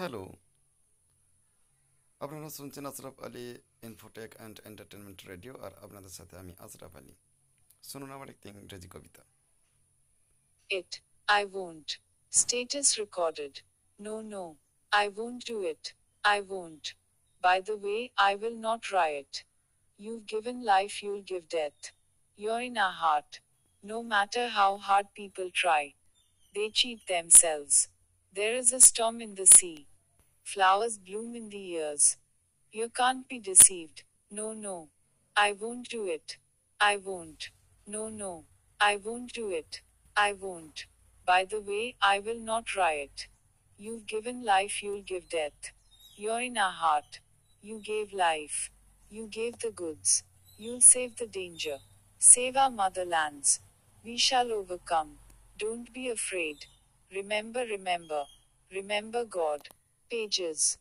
Hello আপনারা শুনছেন Ashraf Ali Infotech and entertainment radio আর আপনাদের সাথে আমি আশরাফ আলী শুনুন আমার একটি ইংরেজি কবিতা It. I won't. Status recorded. No, no. I won't do it. I won't. By the way, I will not riot. You've given life, you'll give death. You're in our heart. No matter how hard people try, they cheat themselves. There is a storm in the sea. Flowers bloom in the ears. You can't be deceived. No, no. I won't do it. I won't. No, no. I won't do it. I won't. By the way, I will not riot. You've given life, you'll give death. You're in our heart. You gave life. You gave the goods. You'll save the danger. Save our motherlands. We shall overcome. Don't be afraid. Remember, remember. Remember God. Pages.